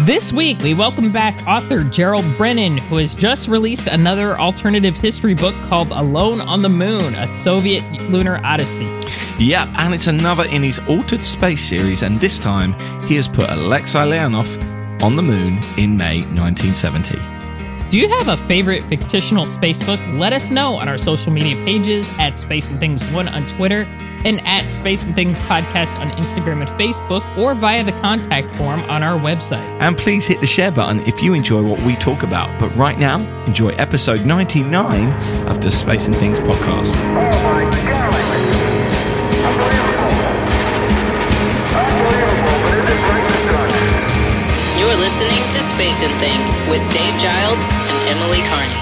This week, we welcome back author Gerald Brennan, who has just released another alternative history book called Alone on the Moon, a Soviet lunar odyssey. Yep, and it's another in his Altered Space series, and this time he has put Alexei Leonov on the moon in May 1970. Do you have a favorite fictional space book? Let us know on our social media pages at Space and Things One on Twitter and at Space and Things Podcast on Instagram and Facebook, or via the contact form on our website. And please hit the share button if you enjoy what we talk about. But right now, enjoy episode 99 of the Space and Things podcast. Oh my God! Unbelievable! Unbelievable, but is it right to God? You are listening to Space and Things with Dave Giles and Emily Carney.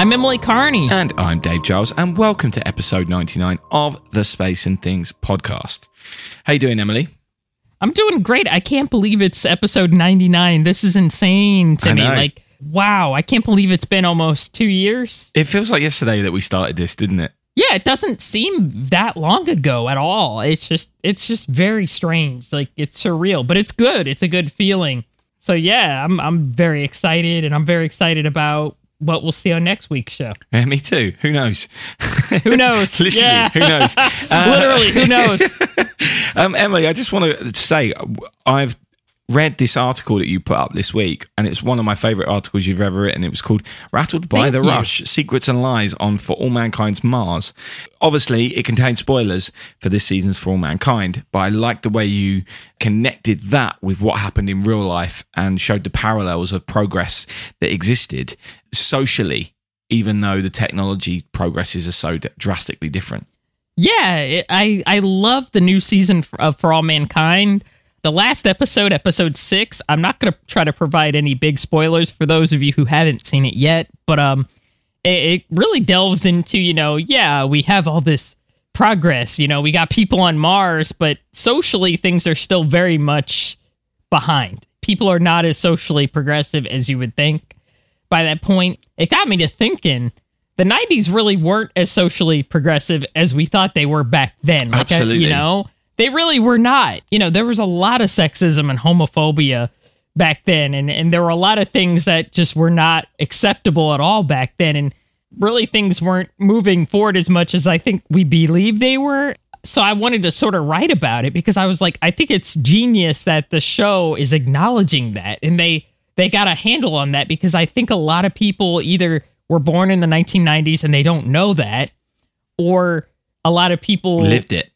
I'm Emily Carney. And I'm Dave Giles, and welcome to episode 99 of the Space and Things podcast. How you doing, Emily? I'm doing great. I can't believe it's episode 99. This is insane to I me. know. Like, wow, I can't believe it's been almost two years. It feels like yesterday that we started this, didn't it? Yeah, it doesn't seem that long ago at all. It's just, it's just very strange. Like, it's surreal, but it's good. It's a good feeling. So yeah, I'm, I'm very excited, and I'm very excited about what we'll see on next week's show. Yeah, me too. Who knows? Who knows? Literally, Yeah. who knows? Uh, Literally, who knows? Um, Emily, I just want to say I've read this article that you put up this week, and it's one of my favorite articles you've ever written. It was called "Rattled by Thank the you. Rush: Secrets and Lies on For All Mankind's Mars." Obviously, it contains spoilers for this season's For All Mankind, but I like the way you connected that with what happened in real life and showed the parallels of progress that existed socially, even though the technology progresses are so d- drastically different. Yeah, it, I I love the new season of For All Mankind. The last episode, episode six. I'm not going to try to provide any big spoilers for those of you who haven't seen it yet, but um, it, it really delves into you know, yeah, we have all this progress. You know, we got people on Mars, but socially things are still very much behind. People are not as socially progressive as you would think. By that point, it got me to thinking the 90s really weren't as socially progressive as we thought they were back then. Like, I- Absolutely. you know, they really were not. You know, there was a lot of sexism and homophobia back then, and, and there were a lot of things that just were not acceptable at all back then. And really, things weren't moving forward as much as I think we believe they were. So I wanted to sort of write about it because I was like, I think it's genius that the show is acknowledging that, and they they got a handle on that because I think a lot of people either were born in the 1990s and they don't know that, or a lot of people Lived it,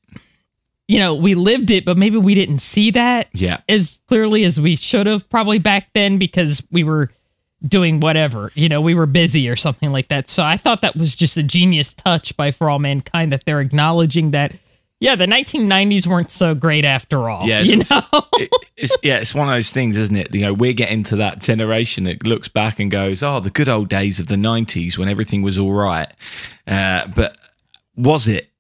you know, we lived it, but maybe we didn't see that yeah. as clearly as we should have probably back then because we were doing whatever, you know, we were busy or something like that. So I thought that was just a genius touch by For All Mankind that they're acknowledging that, yeah, the 1990s weren't so great after all. Yeah, you know? it, it's yeah, it's one of those things, isn't it? You know, we're getting to that generation that looks back and goes, "Oh, the good old days of the '90s when everything was all right." Uh, but was it?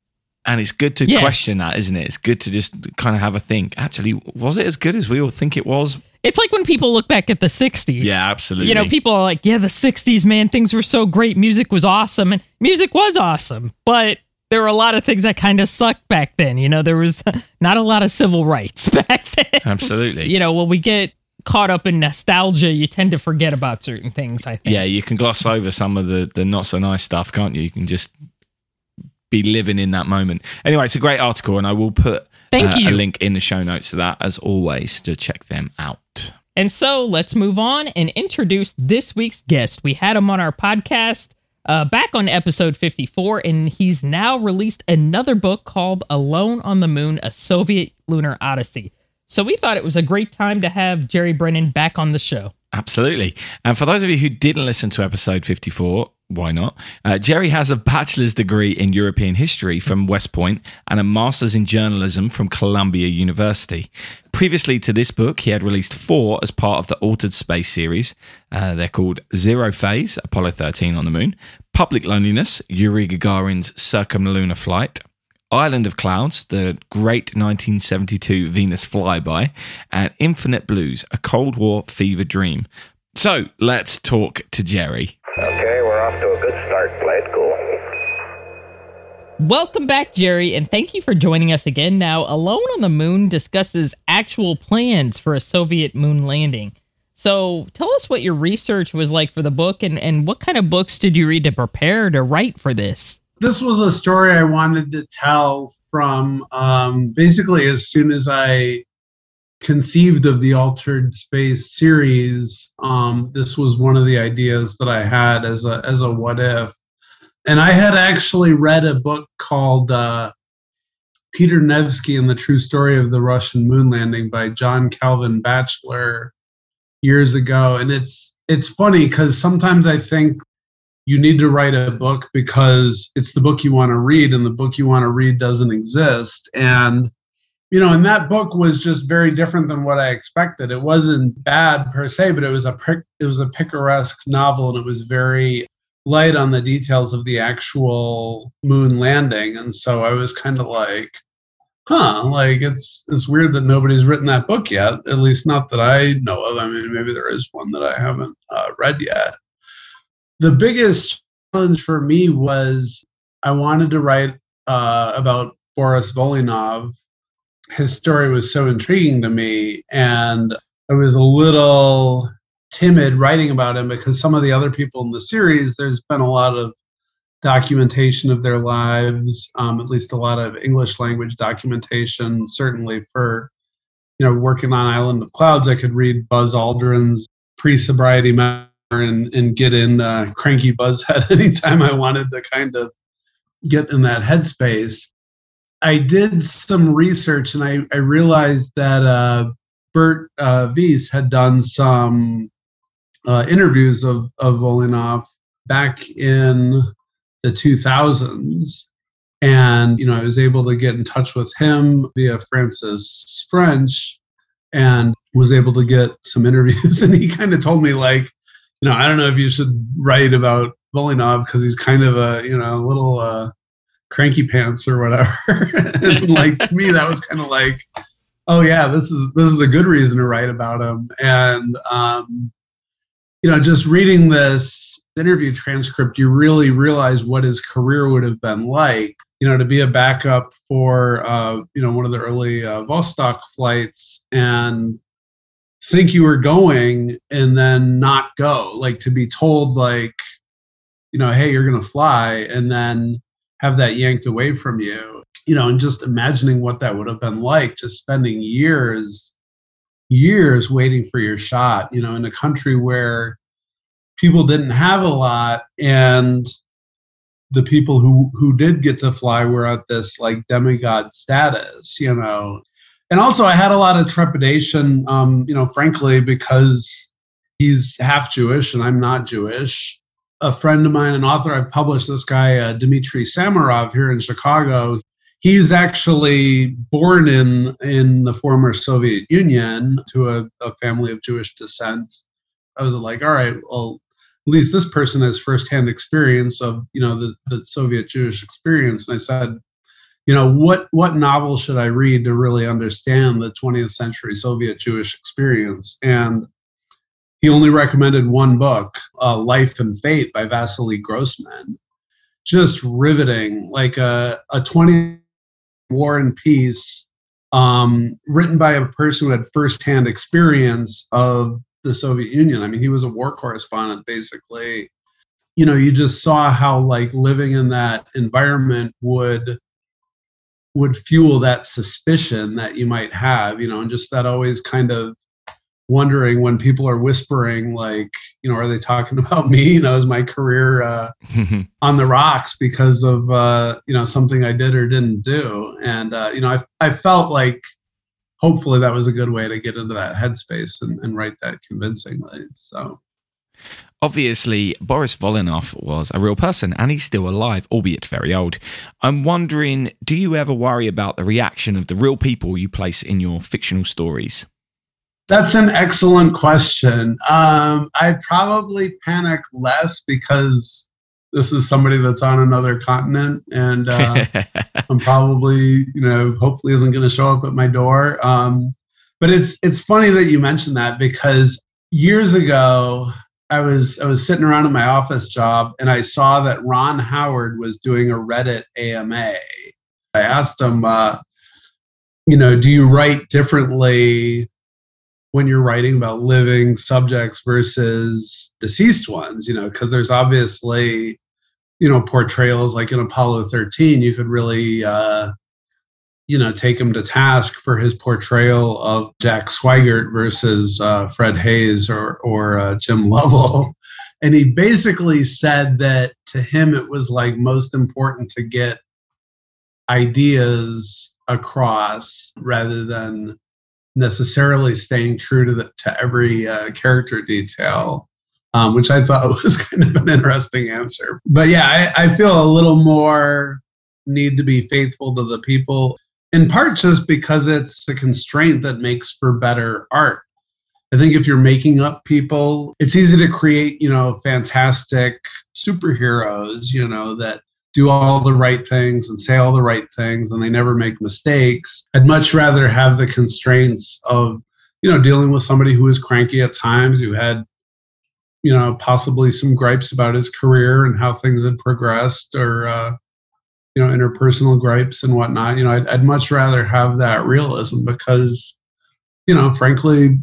And it's good to Yeah. question that, isn't it? It's good to just kind of have a think. Actually, was it as good as we all think it was? it's like when people look back at the 60s. Yeah, absolutely. You know, people are like, yeah, the 60s, man, things were so great. Music was awesome. And music was awesome. But there were a lot of things that kind of sucked back then. You know, there was not a lot of civil rights back then. absolutely. You know, when we get caught up in nostalgia, you tend to forget about certain things, I think. yeah, you can gloss over some of the the not so nice stuff, can't you? You can just be living in that moment. Anyway, it's a great article, and I will put Thank uh, you. a link in the show notes to that as always to check them out. And so let's move on and introduce this week's guest. We had him on our podcast uh, back on episode 54, and he's now released another book called Alone on the Moon, a Soviet Lunar Odyssey. So we thought it was a great time to have Jerry Brennan back on the show. Absolutely. And for those of you who didn't listen to episode 54, why not? Uh, Jerry has a bachelor's degree in European history from West Point and a master's in journalism from Columbia University. Previously to this book, he had released four as part of the Altered Space series. Uh, they're called Zero Phase, Apollo 13 on the Moon, Public Loneliness, Yuri Gagarin's Circumlunar Flight, Island of Clouds, the great 1972 Venus flyby, and Infinite Blues, a Cold War fever dream. So let's talk to Jerry. Okay, we're off to a good start. Play it cool. Welcome back, Jerry, and thank you for joining us again. Now, Alone on the Moon discusses actual plans for a Soviet moon landing. So, tell us what your research was like for the book and, and what kind of books did you read to prepare to write for this? This was a story I wanted to tell from um, basically as soon as I conceived of the Altered Space series. Um, this was one of the ideas that I had as a as a what if and I had actually read a book called uh, Peter Nevsky and the True Story of the Russian Moon Landing by John Calvin Batchelor years ago, and it's it's funny because sometimes I think you need to write a book because it's the book you want to read, and the book you want to read doesn't exist, and you know, and that book was just very different than what I expected. It wasn't bad per se, but it was a it was a picaresque novel, and it was very light on the details of the actual moon landing. And so i was kind of like huh like it's it's weird that nobody's written that book yet at least not that i know of. I mean maybe there is one that i haven't uh, read yet. The biggest challenge for me was i wanted to write uh, about boris volynov his story was so intriguing to me and i was a little timid writing about him because some of the other people in the series, there's been a lot of documentation of their lives, um, at least a lot of English language documentation. Certainly for you know working on Island of Clouds, I could read Buzz Aldrin's pre-sobriety memoir and, and get in uh, cranky buzzhead anytime I wanted to kind of get in that headspace. I did some research and I, I realized that uh, Bert uh, Vis had done some uh, interviews of, of back in the 2000s. And, you know, I was able to get in touch with him via Francis French and was able to get some interviews. And he kind of told me, like, you know, I don't know if you should write about Volynov because he's kind of a, you know, a little uh, cranky pants or whatever. and like, to me, that was kind of like, oh yeah, this is this is a good reason to write about him. And um, you know, just reading this interview transcript, you really realize what his career would have been like. You know, to be a backup for, uh, you know, one of the early uh, Vostok flights and think you were going and then not go. Like to be told, like, you know, hey, you're going to fly, and then have that yanked away from you. You know, and just imagining what that would have been like, just spending years years waiting for your shot, you know, in a country where people didn't have a lot and the people who who did get to fly were at this like demigod status, you know. And also I had a lot of trepidation um, you know, frankly because he's half Jewish and I'm not Jewish. A friend of mine, an author I've published, this guy uh, Dmitry Samarov here in Chicago, he's actually born in in the former Soviet Union to a, a, family of Jewish descent. I was like, all right, well, at least this person has firsthand experience of you know the, the Soviet Jewish experience. And I said, you know, what what novel should I read to really understand the 20th century Soviet Jewish experience? And he only recommended one book, uh, Life and Fate by Vasily Grossman. Just riveting, like a, a 20 War and Peace, um, written by a person who had firsthand experience of the Soviet Union. I mean, he was a war correspondent, basically. You know, you just saw how like living in that environment would would fuel that suspicion that you might have, you know, and just that always kind of wondering when people are whispering like you know are they talking about me you know is my career uh, on the rocks because of uh, you know something i did or didn't do and uh, you know I, I felt like hopefully that was a good way to get into that headspace and, and write that convincingly so Obviously, Boris Volynov was a real person and he's still alive, albeit very old. I'm wondering do you ever worry about the reaction of the real people you place in your fictional stories? That's an excellent question. Um, I probably panic less because this is somebody that's on another continent, and uh, I'm probably, you know, hopefully isn't going to show up at my door. Um, but it's it's funny that you mentioned that because years ago, I was I was sitting around in my office job and I saw that Ron Howard was doing a Reddit AMA. I asked him, uh, you know, do you write differently when you're writing about living subjects versus deceased ones? You know, because there's obviously, you know, portrayals like in Apollo 13, you could really uh, you know, take him to task for his portrayal of Jack Swigert versus uh, Fred Haise or or uh, Jim Lovell, and he basically said that to him it was like most important to get ideas across rather than necessarily staying true to the, to every uh, character detail. Um, which I thought was kind of an interesting answer. But yeah, I, I feel a little more need to be faithful to the people in part just because it's a constraint that makes for better art. I think if you're making up people, it's easy to create, you know, fantastic superheroes, you know, that do all the right things and say all the right things and they never make mistakes. I'd much rather have the constraints of, you know, dealing with somebody who is cranky at times, who had, you know, possibly some gripes about his career and how things had progressed or, uh, you know interpersonal gripes and whatnot you know I'd, I'd much rather have that realism because you know frankly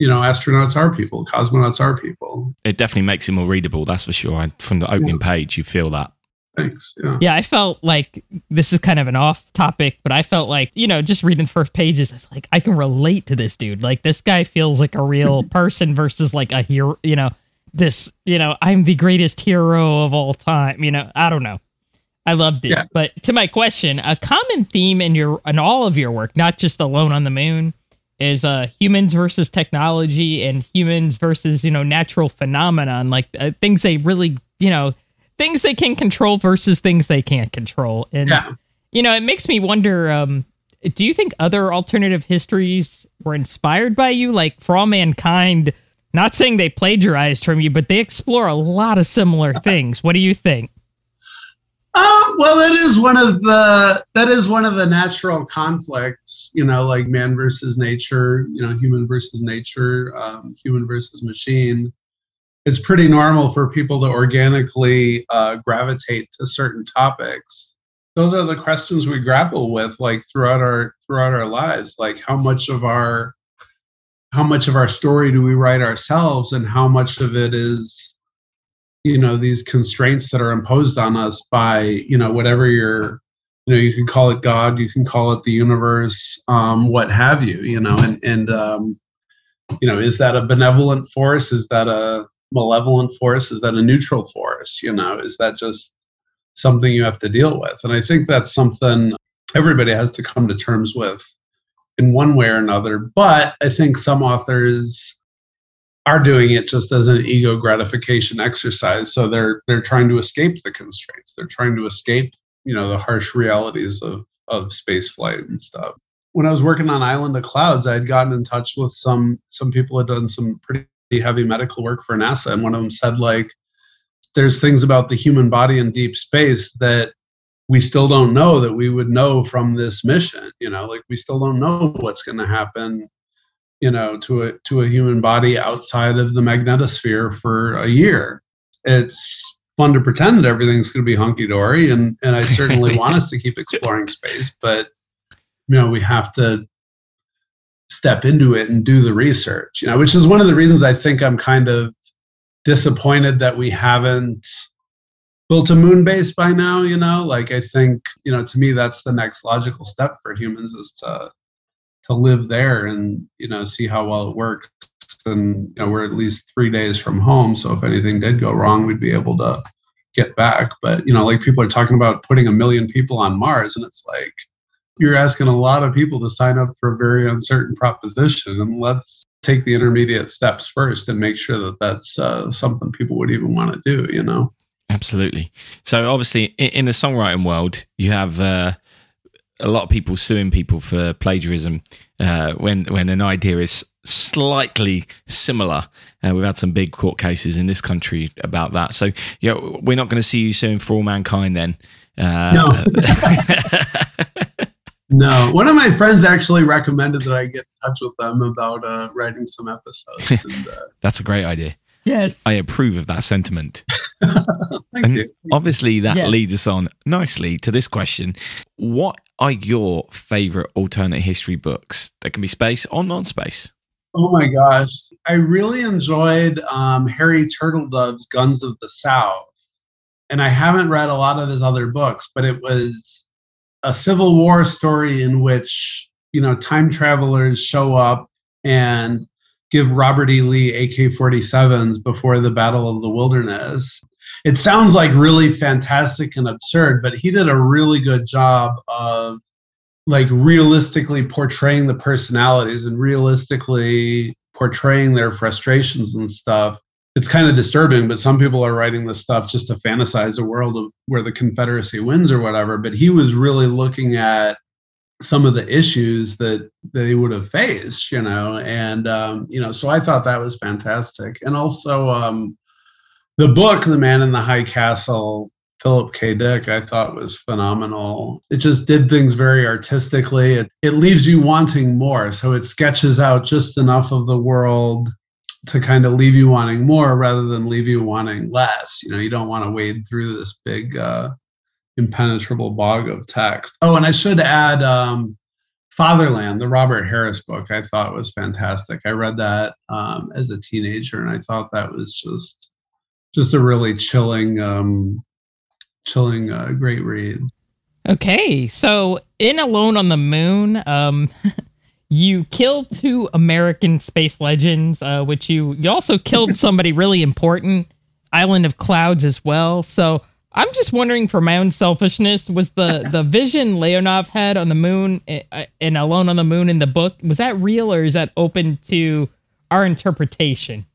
you know astronauts are people cosmonauts are people It definitely makes it more readable, that's for sure. From the opening page, you feel that. Thanks yeah Yeah, I felt like this is kind of an off topic, but I felt like, you know, just reading first pages, I was like, I can relate to this dude. Like, this guy feels like a real person versus like a hero, you know, this, you know, I'm the greatest hero of all time. You know, I don't know. I loved it. Yeah. But to my question, a common theme in your in all of your work, not just Alone on the Moon, is uh humans versus technology and humans versus, you know, natural phenomenon, like uh, things they really, you know, things they can control versus things they can't control. And yeah. you know, it makes me wonder um do you think other alternative histories were inspired by you? Like for all mankind not saying they plagiarized from you but they explore a lot of similar things. What do you think? Um, well, that is one of the that is one of the natural conflicts, you know, like man versus nature, you know, human versus nature, um, human versus machine. It's pretty normal for people to organically uh, gravitate to certain topics. Those are the questions we grapple with, like throughout our throughout our lives. Like, how much of our how much of our story do we write ourselves, and how much of it is you know these constraints that are imposed on us by you know whatever your you know you can call it god you can call it the universe um what have you you know and and um you know is that a benevolent force is that a malevolent force? Is that a neutral force you know? Is that just something you have to deal with? And i think that's something everybody has to come to terms with in one way or another. But i think some authors are doing it just as an ego gratification exercise. So they're they're trying to escape the constraints. They're trying to escape you know the harsh realities of of space flight and stuff. When i was working on island of clouds i had gotten in touch with some some people had done some pretty heavy medical work for nasa. And one of them said like there's things about the human body in deep space that we still don't know that we would know from this mission you know? Like we still don't know what's going to happen you know to a to a human body outside of the magnetosphere for a year. It's fun to pretend that everything's going to be hunky-dory and and i certainly want us to keep exploring space but you know we have to step into it and do the research you know which is one of the reasons i think i'm kind of disappointed that we haven't built a moon base by now you know? Like i think you know to me that's the next logical step for humans is to to live there and you know see how well it works. And you know we're at least three days from home so if anything did go wrong we'd be able to get back. But you know like people are talking about putting a million people on mars and it's like you're asking a lot of people to sign up for a very uncertain proposition and let's take the intermediate steps first and make sure that that's uh, something people would even want to do you know Absolutely. So obviously, in, the songwriting world, you have uh, a lot of people suing people for plagiarism uh, when when an idea is slightly similar. Uh, we've had some big court cases in this country about that. So yeah, we're not going to see you suing for all mankind then. Uh, no no one of my friends actually recommended that i get in touch with them about uh, writing some episodes and, uh, That's a great idea. Yes. I approve of that sentiment. Thank And you. obviously, that Yes. leads us on nicely to this question. What are your favorite alternate history books that can be space or non space? Oh my gosh. I really enjoyed um, Harry Turtledove's Guns of the South. And I haven't read a lot of his other books, but it was a Civil War story in which, you know, time travelers show up and give Robert E. Lee AK 47s before the Battle of the Wilderness. It sounds like really fantastic and absurd, but he did a really good job of like realistically portraying the personalities and realistically portraying their frustrations and stuff. It's kind of disturbing, but some people are writing this stuff just to fantasize a world of where the Confederacy wins or whatever. But he was really looking at some of the issues that they would have faced, you know, and um, you know, so I thought that was fantastic. And also um, the book, The Man in the High Castle, Philip K. Dick, I thought was phenomenal. It just did things very artistically. It, it leaves you wanting more. So it sketches out just enough of the world to kind of leave you wanting more rather than leave you wanting less. You know, you don't want to wade through this big, uh, impenetrable bog of text. Oh, and I should add um, Fatherland, the Robert Harris book, I thought was fantastic. I read that um, as a teenager and I thought that was just just a really chilling um, chilling uh, great read. Okay, so in Alone on the Moon, um, you killed two American space legends, uh, which you you also killed somebody really important, Island of Clouds as well. So I'm just wondering, for my own selfishness, was the the vision Leonov had on the moon and Alone on the Moon in the book was that real or is that open to our interpretation?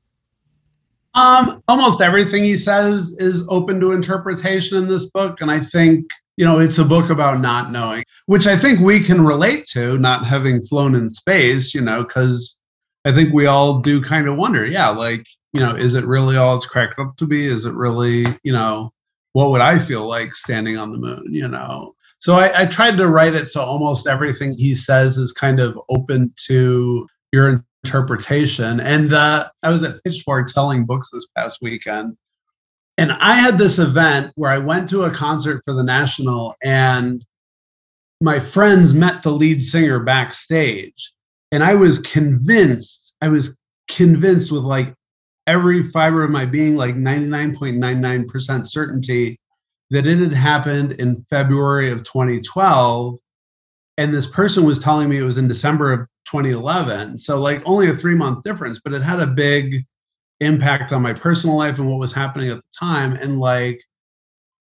Um, almost everything he says is open to interpretation in this book, and I think you know it's a book about not knowing, which I think we can relate to, not having flown in space. You know, because I think we all do kind of wonder, yeah, like you know, is it really all it's cracked up to be? Is it really, you know, what would I feel like standing on the moon? You know, so I, I tried to write it so almost everything he says is kind of open to your interpretation. And uh, I was at Pitchfork selling books this past weekend. And I had this event where I went to a concert for the National, and my friends met the lead singer backstage. And I was convinced, I was convinced with like every fiber of my being, like 99.99% certainty, that it had happened in February of 2012 and this person was telling me it was in December of 2011. So like only a three month difference, but it had a big impact on my personal life and what was happening at the time. And like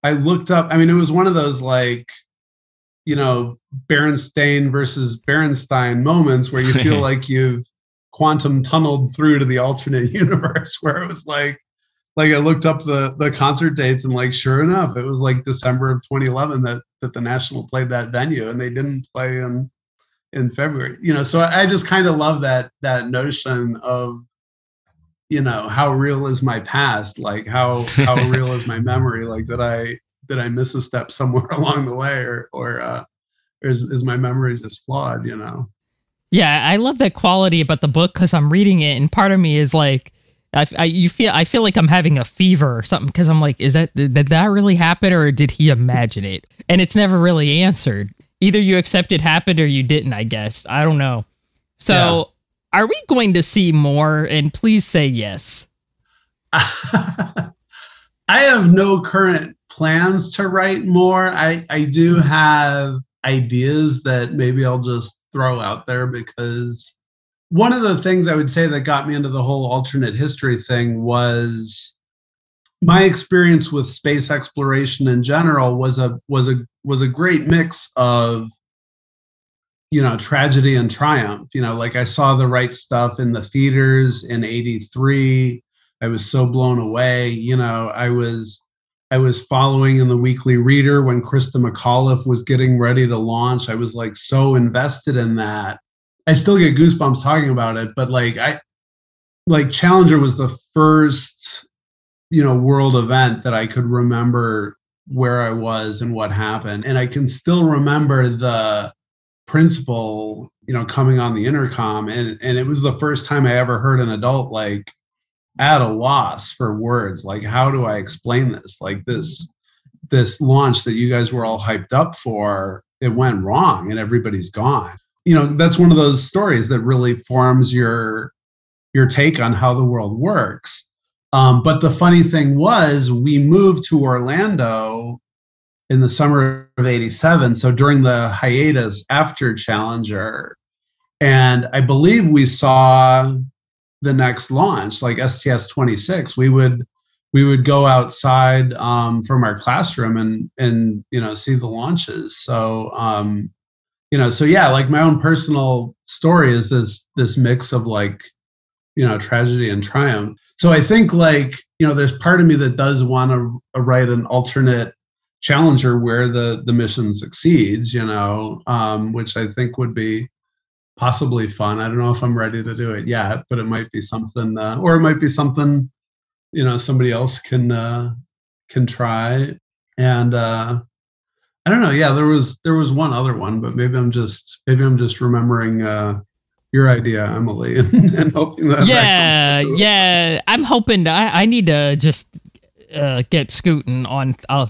I looked up, I mean, it was one of those like, you know, Berenstain versus Berenstein moments where you feel like you've quantum tunneled through to the alternate universe where it was like like I looked up the the concert dates and like sure enough, it was like December of 2011 that that the National played that venue and they didn't play in in February. You know, so I just kind of love that that notion of you know how real is my past like how how real is my memory like did i did i miss a step somewhere along the way or or uh or is, is my memory just flawed you know Yeah, I love that quality about the book because I'm reading it, and part of me is like, I, I you feel I feel like I'm having a fever or something because I'm like, is that did that really happen or did he imagine it? And it's never really answered. Either you accept it happened or you didn't. I guess I don't know. So, Yeah. Are we going to see more? And please say yes. I have no current plans to write more. I, I do have ideas that maybe I'll just throw out there because one of the things I would say that got me into the whole alternate history thing was my experience with space exploration in general was a was a was a great mix of you know tragedy and triumph you know like i saw the right stuff in the theaters in 83 I was so blown away. You know, I was I was following in the Weekly Reader when Christa McAuliffe was getting ready to launch. I was like so invested in that. I still get goosebumps talking about it, but like I like Challenger was the first you know world event that I could remember where I was and what happened. And I can still remember the principal, you know, coming on the intercom and and it was the first time I ever heard an adult like at a loss for words. Like, how do I explain this? Like this this launch that you guys were all hyped up for, it went wrong and everybody's gone. You know, that's one of those stories that really forms your your take on how the world works. Um, but the funny thing was, we moved to Orlando in the summer of 87. So during the hiatus after Challenger. And I believe we saw the next launch, like STS 26. We would we would go outside um, from our classroom and and you know see the launches. So um, you know, so yeah, like my own personal story is this this mix of like you know tragedy and triumph. So I think like you know, there's part of me that does want to write an alternate challenger where the the mission succeeds. You know, um, which I think would be possibly fun. I don't know if I'm ready to do it yet, but it might be something, uh, or it might be something you know somebody else can uh, can try. And uh, I don't know. Yeah, there was there was one other one, but maybe I'm just maybe I'm just remembering uh, your idea, Emily, and, and hoping that. yeah, yeah. I'm hoping to, I, I need to just uh, get scooting on uh,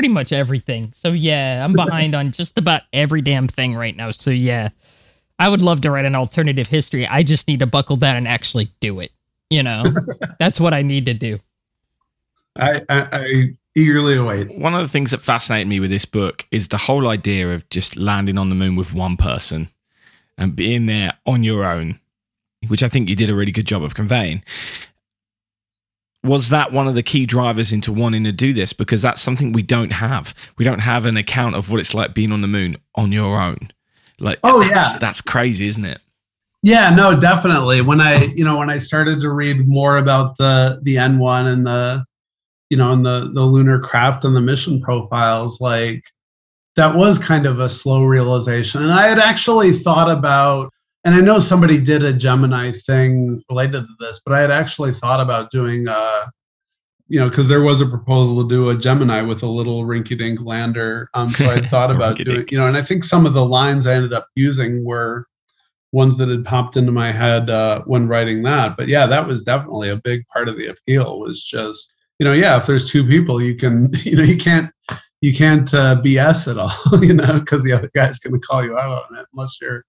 pretty much everything. So yeah, I'm behind on just about every damn thing right now. So yeah, I would love to write an alternative history. I just need to buckle down and actually do it. You know, that's what I need to do. I, I, I eagerly await. One of the things that fascinated me with this book is the whole idea of just landing on the moon with one person and being there on your own, which I think you did a really good job of conveying. Was that one of the key drivers into wanting to do this? Because that's something we don't have. We don't have an account of what it's like being on the moon on your own. Like, Oh, that's, yeah. that's crazy, isn't it? Yeah, no, definitely. When I, you know, when I started to read more about the the N1 and the, you know, and the the lunar craft and the mission profiles, like that was kind of a slow realization. And I had actually thought about, and I know somebody did a Gemini thing related to this, but I had actually thought about doing a, you know, because there was a proposal to do a Gemini with a little rinky-dink lander. Um, so I thought about doing, you know, and I think some of the lines I ended up using were ones that had popped into my head uh, when writing that. But yeah, that was definitely a big part of the appeal. Was just you know, yeah, if there's two people, you can you know you can't you can't uh, BS at all, you know, because the other guy's going to call you out on it unless you're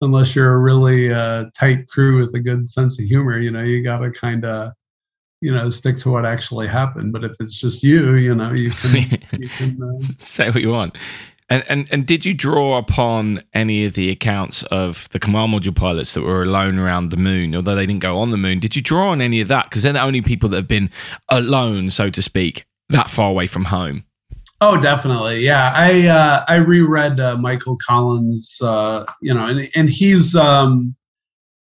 unless you're a really uh, tight crew with a good sense of humor. You know, you got to kind of you know stick to what actually happened. But if it's just you, you know, you can you can. Uh, Say what you want. And, and and did you draw upon any of the accounts of the command module pilots that were alone around the moon, although they didn't go on the moon? Did you draw on any of that? Because they're the only people that have been alone, so to speak, that far away from home. Oh, definitely. Yeah, I uh, I reread uh, Michael Collins. Uh, you know, and and he's um,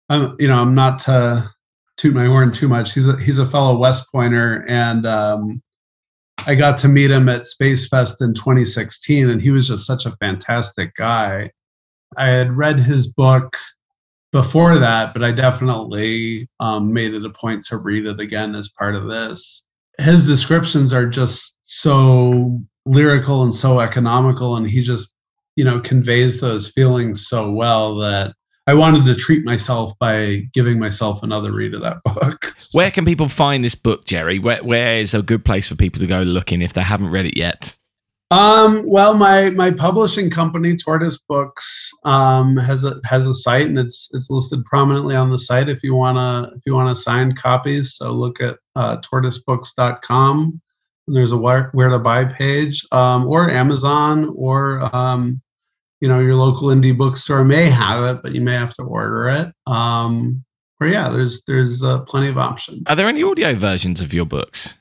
I'm, you know, I'm not to toot my horn too much. He's a he's a fellow West Pointer, and um, I got to meet him at Space Fest in 2016, and he was just such a fantastic guy. I had read his book before that, but I definitely um, made it a point to read it again as part of this. His descriptions are just so lyrical and so economical, and he just, you know, conveys those feelings so well that I wanted to treat myself by giving myself another read of that book. Where can people find this book, Jerry? Where where is a good place for people to go looking if they haven't read it yet? Um, well, my my publishing company, Tortoise Books, um, has a has a site, and it's it's listed prominently on the site if you wanna if you wanna sign copies. So look at uh, tortoisebooks.com. There's a where, where to buy page, um, or Amazon, or um, you know your local indie bookstore may have it, but you may have to order it. Um, or yeah, there's there's uh, plenty of options. Are there any audio versions of your books?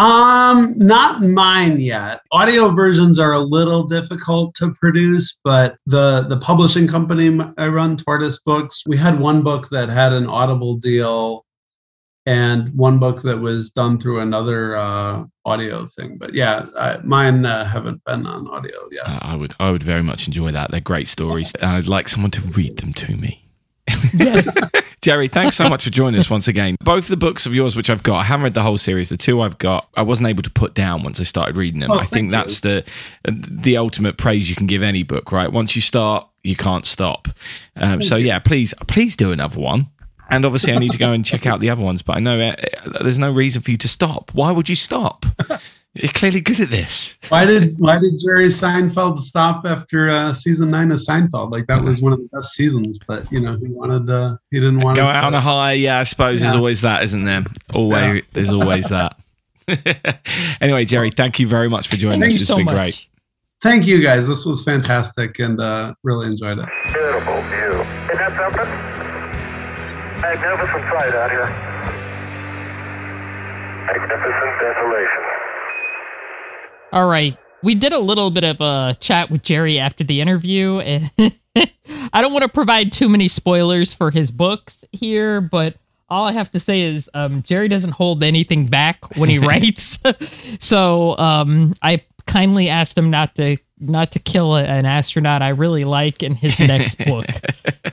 Um, not mine yet. Audio versions are a little difficult to produce, but the the publishing company I run, Tortoise Books, we had one book that had an Audible deal, and one book that was done through another uh, audio thing. But yeah, I, mine uh, haven't been on audio yet. Uh, I would I would very much enjoy that. They're great stories, and I'd like someone to read them to me. Yes. Jerry, thanks so much for joining us once again. Both the books of yours, which I've got, I haven't read the whole series. The two I've got, I wasn't able to put down once I started reading them. Oh, I thank think you. that's the the ultimate praise you can give any book, right? Once you start, you can't stop. Um, so yeah, please please do another one. And obviously I need to go and check out the other ones. But I know uh, uh, there's no reason for you to stop. Why would you stop? You're clearly good at this. Why did Why did Jerry Seinfeld stop after uh, season nine of Seinfeld? Like that was one of the best seasons, but you know he wanted to. He didn't want to Go to out on a high. Yeah, I suppose there's always that, isn't there? Always, Yeah. there's always that. anyway, Jerry, thank you very much for joining Thank us. you It's so been much. great. Thank you guys. This was fantastic and uh, really enjoyed it. Beautiful view. Isn't that something? Magnificent sight out here. Magnificent desolation. All right. We did a little bit of a chat with Jerry after the interview, and I don't want to provide too many spoilers for his books here, but all I have to say is um, Jerry doesn't hold anything back when he writes. so um, I kindly asked him not to not to kill a, an astronaut I really like in his next book.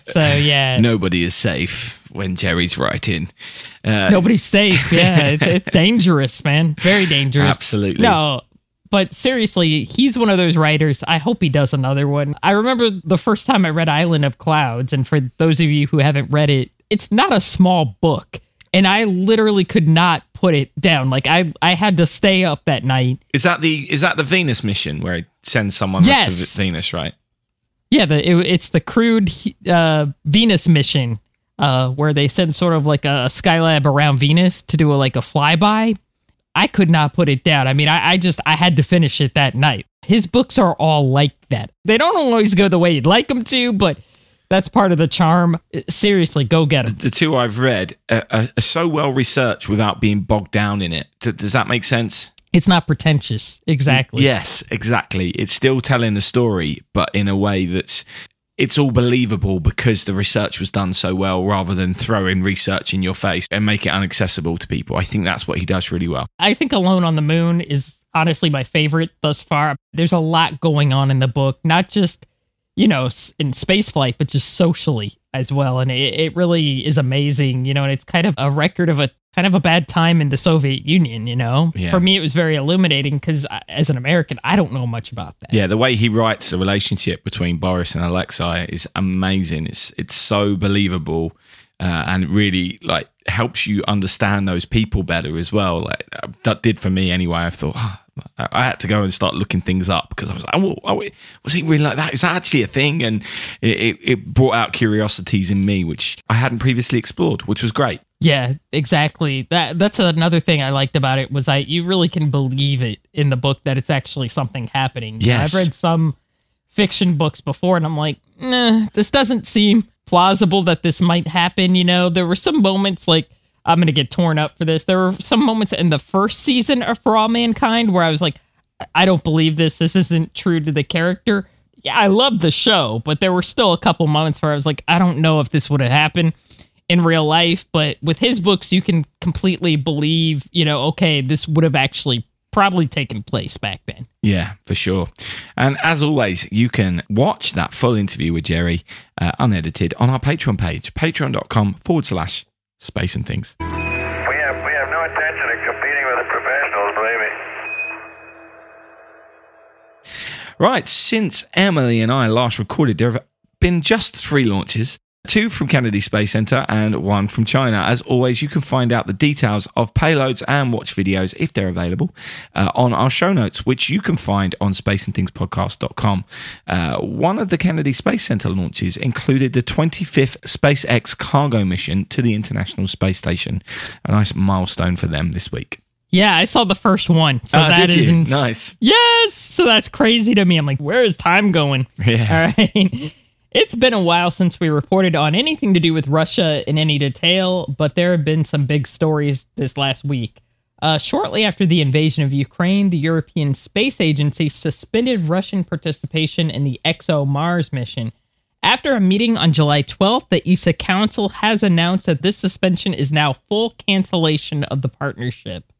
So yeah, Nobody is safe when Jerry's writing. Uh, Nobody's safe. Yeah, it, it's dangerous, man. Very dangerous. Absolutely. No, but seriously, he's one of those writers. I hope he does another one. I remember the first time I read Island of Clouds, and for those of you who haven't read it, it's not a small book. And I literally could not put it down. Like I, I had to stay up that night. Is that the is that the Venus mission where he sends someone Yes. to Venus, right? Yeah, the, it, it's the crude uh, Venus mission uh, where they send sort of like a Skylab around Venus to do a, like a flyby. I could not put it down. I mean, I, I just I had to finish it that night. His books are all like that. They don't always go the way you'd like them to, but that's part of the charm. Seriously, go get them. The two I've read are, are, are so well researched without being bogged down in it. Does that make sense? It's not pretentious, exactly. Yes, exactly. It's still telling the story, but in a way that's it's all believable because the research was done so well rather than throwing research in your face and make it inaccessible to people. I think that's what he does really well. I think Alone on the Moon is honestly my favorite thus far. There's a lot going on in the book, not just, you know, in space flight, but just socially as well. And it, it really is amazing, you know, and it's kind of a record of a kind of a bad time in the Soviet Union, you know? Yeah. For me, it was very illuminating because as an American, I don't know much about that. Yeah, the way he writes the relationship between Boris and Alexei is amazing. It's it's so believable uh, and really like helps you understand those people better as well. Like that did for me anyway. I thought "Ah, I I had to go and start looking things up because I was like, oh, oh, was he really like that? Is that actually a thing? And it, it brought out curiosities in me which I hadn't previously explored, which was great. Yeah, exactly. That that's another thing I liked about it was I you really can believe it in the book that it's actually something happening. Yes. I've read some fiction books before and I'm like, nah, this doesn't seem plausible that this might happen. You know, there were some moments like I'm gonna get torn up for this. There were some moments in the first season of For All Mankind where I was like, I don't believe this. This isn't true to the character. Yeah, I love the show, but there were still a couple moments where I was like, I don't know if this would have happened in real life. But with his books, you can completely believe, you know, okay, this would have actually probably taken place back then. Yeah, for sure. And as always, you can watch that full interview with Jerry uh, unedited on our Patreon page, patreon.com forward slash space and things. We have we have no intention of competing with the professionals, believe me. Right, since Emily and I last recorded, there have been just three launches. Two from Kennedy Space Center and one from China. As always, you can find out the details of payloads and watch videos if they're available uh, on our show notes, which you can find on spaceandthingspodcast.com. Uh, one of the Kennedy Space Center launches included the 25th SpaceX cargo mission to the International Space Station. A nice milestone for them this week. Yeah, I saw the first one. So Ah, that is ins- Nice. Yes. So that's crazy to me. I'm like, where is time going? Yeah. All right. It's been a while since we reported on anything to do with Russia in any detail, but there have been some big stories this last week. Uh, shortly after the invasion of Ukraine, the European Space Agency suspended Russian participation in the ExoMars mission. After a meeting on July 12th, the ESA Council has announced that this suspension is now full cancellation of the partnership.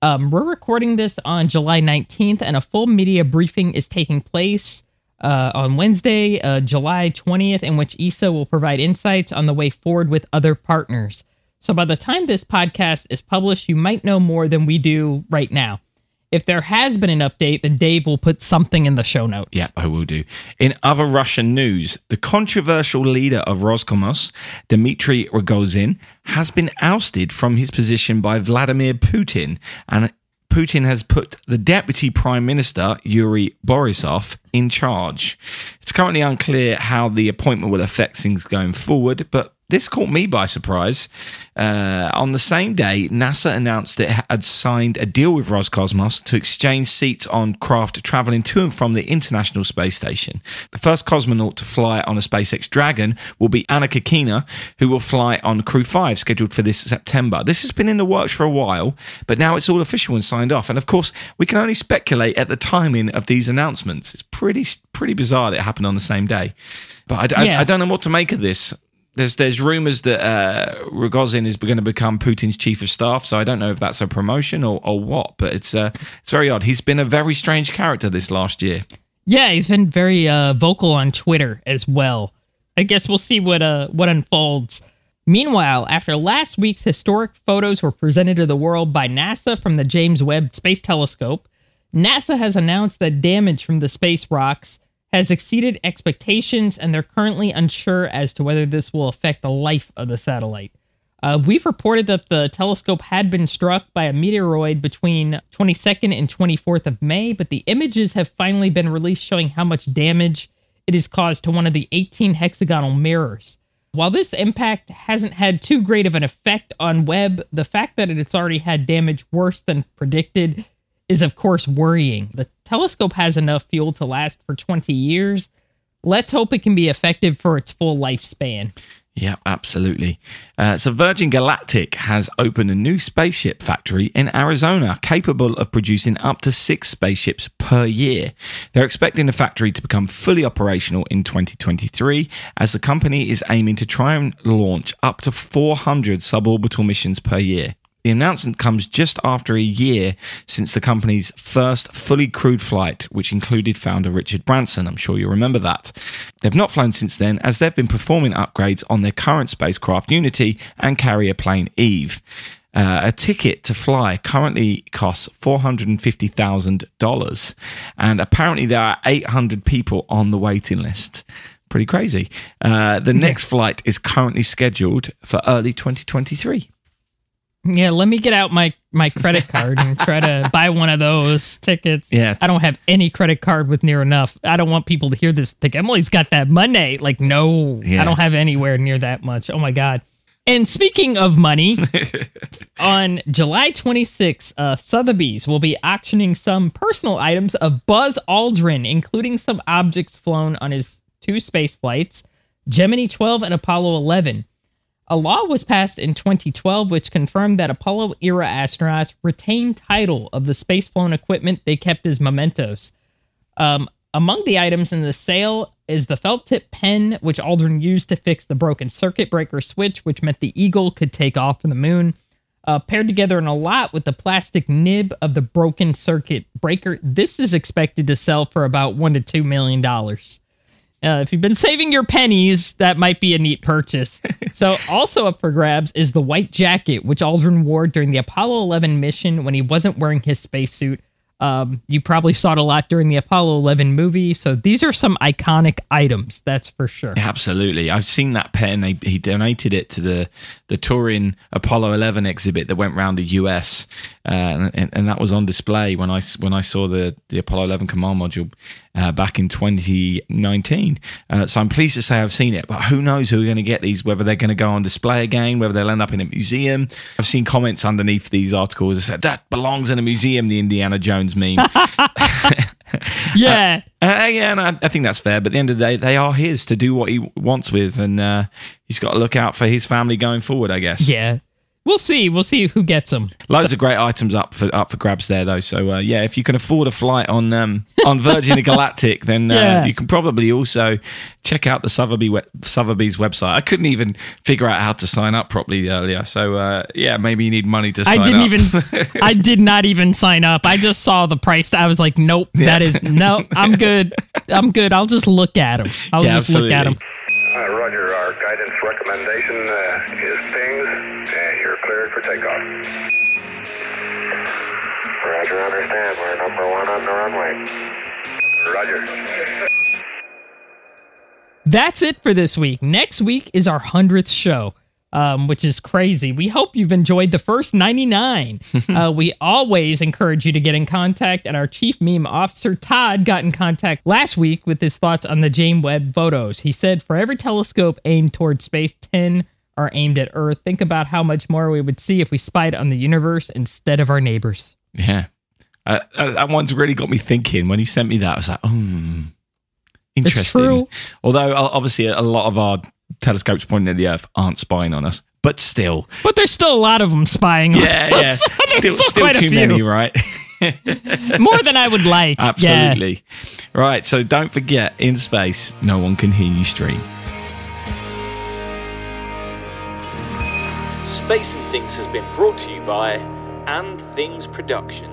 Um, we're recording this on July 19th, and a full media briefing is taking place uh, on Wednesday, uh, July 20th, in which ESA will provide insights on the way forward with other partners. So by the time this podcast is published, you might know more than we do right now. If there has been an update, then Dave will put something in the show notes. Yeah, I will do. In other Russian news, the controversial leader of Roscosmos, Dmitry Rogozin, has been ousted from his position by Vladimir Putin, and Putin has put the deputy prime minister, Yuri Borisov, in charge. It's currently unclear how the appointment will affect things going forward, but this caught me by surprise. Uh, on the same day, NASA announced it had signed a deal with Roscosmos to exchange seats on craft traveling to and from the International Space Station. The first cosmonaut to fly on a SpaceX Dragon will be Anna Kikina, who will fly on Crew 5, scheduled for this September. This has been in the works for a while, but now it's all official and signed off. And of course, we can only speculate at the timing of these announcements. It's pretty, pretty bizarre that it happened on the same day. But I, Yeah. I, I don't know what to make of this. There's there's rumors that uh, Rogozin is going to become Putin's chief of staff, so I don't know if that's a promotion or, or what. But it's uh, it's very odd. He's been a very strange character this last year. Yeah, he's been very uh, vocal on Twitter as well. I guess we'll see what uh, what unfolds. Meanwhile, after last week's historic photos were presented to the world by NASA from the James Webb Space Telescope, NASA has announced that damage from the space rocks has exceeded expectations, and they're currently unsure as to whether this will affect the life of the satellite. Uh, we've reported that the telescope had been struck by a meteoroid between 22nd and 24th of May, but the images have finally been released showing how much damage it has caused to one of the 18 hexagonal mirrors. While this impact hasn't had too great of an effect on Webb, the fact that it's already had damage worse than predicted is, of course, worrying. The telescope has enough fuel to last for 20 years. Let's hope it can be effective for its full lifespan. Yeah, absolutely. Uh, so Virgin Galactic has opened a new spaceship factory in Arizona capable of producing up to six spaceships per year. They're expecting the factory to become fully operational in 2023 as the company is aiming to try and launch up to 400 suborbital missions per year. The announcement comes just after a year since the company's first fully crewed flight, which included founder Richard Branson. I'm sure you remember that. They've not flown since then, as they've been performing upgrades on their current spacecraft Unity and carrier plane Eve. Uh, a ticket to fly currently costs $450,000, and apparently there are 800 people on the waiting list. Pretty crazy. Uh, the next flight is currently scheduled for early 2023. Yeah, let me get out my my credit card and try to buy one of those tickets. Yeah. I don't have any credit card with near enough. I don't want people to hear this think Emily's got that money. Like, no, Yeah. I don't have anywhere near that much. Oh my god. And speaking of money, on July 26th, uh, Sotheby's will be auctioning some personal items of Buzz Aldrin, including some objects flown on his two space flights, Gemini 12 and Apollo 11. A law was passed in 2012 which confirmed that Apollo era astronauts retain title of the spaceflown equipment they kept as mementos. Um, among the items in the sale is the felt tip pen, which Aldrin used to fix the broken circuit breaker switch, which meant the Eagle could take off from the moon. Uh, paired together in a lot with the plastic nib of the broken circuit breaker, this is expected to sell for about one to two million dollars. Uh, if you've been saving your pennies, that might be a neat purchase. so, also up for grabs is the white jacket, which Aldrin wore during the Apollo 11 mission when he wasn't wearing his spacesuit. Um, you probably saw it a lot during the Apollo 11 movie. So, these are some iconic items, that's for sure. Yeah, absolutely. I've seen that pen. He, he donated it to the the Turin Apollo 11 exhibit that went around the US, uh, and, and that was on display when I when I saw the the Apollo 11 command module uh, back in 2019. Uh, so I'm pleased to say I've seen it, but who knows who are going to get these? Whether they're going to go on display again, whether they'll end up in a museum. I've seen comments underneath these articles that said that belongs in a museum. The Indiana Jones meme. Yeah. Uh, yeah, and I, I think that's fair. But at the end of the day, they are his to do what he wants with, and uh, he's got to look out for his family going forward. I guess. yeah. We'll see. We'll see who gets them. Loads of great items up for up for grabs there, though. So uh, yeah, if you can afford a flight on um, on Virgin Galactic, then uh, Yeah. you can probably also check out the Sotheby we- Sotheby's website. I couldn't even figure out how to sign up properly earlier. So uh, yeah, maybe you need money to sign I didn't up. even. I did not even sign up. I just saw the price. I was like, nope, that is no. I'm good. I'm good. I'll just look at them. I'll Yeah, just look at them. Uh, Roger, our guidance recommendation Roger, understand. We're number one on the runway. Roger. That's it for this week. Next week is our 100th show, um, which is crazy. We hope you've enjoyed the first 99. uh, we always encourage you to get in contact, and our chief meme officer, Todd, got in contact last week with his thoughts on the James Webb photos. He said, For every telescope aimed towards space, 10 are aimed at Earth. Think about how much more we would see if we spied on the universe instead of our neighbors. Yeah. Uh, that one's really got me thinking. When he sent me that, I was like, oh, interesting. Although, obviously, a lot of our telescopes pointing at the Earth aren't spying on us, but still. But there's still a lot of them spying on Yeah, yeah. us. There's still still quite a too many, right? More than I would like. Yeah. Absolutely. Right. So don't forget, in space, no one can hear you stream. Space and Things has been brought to you by And Things Productions.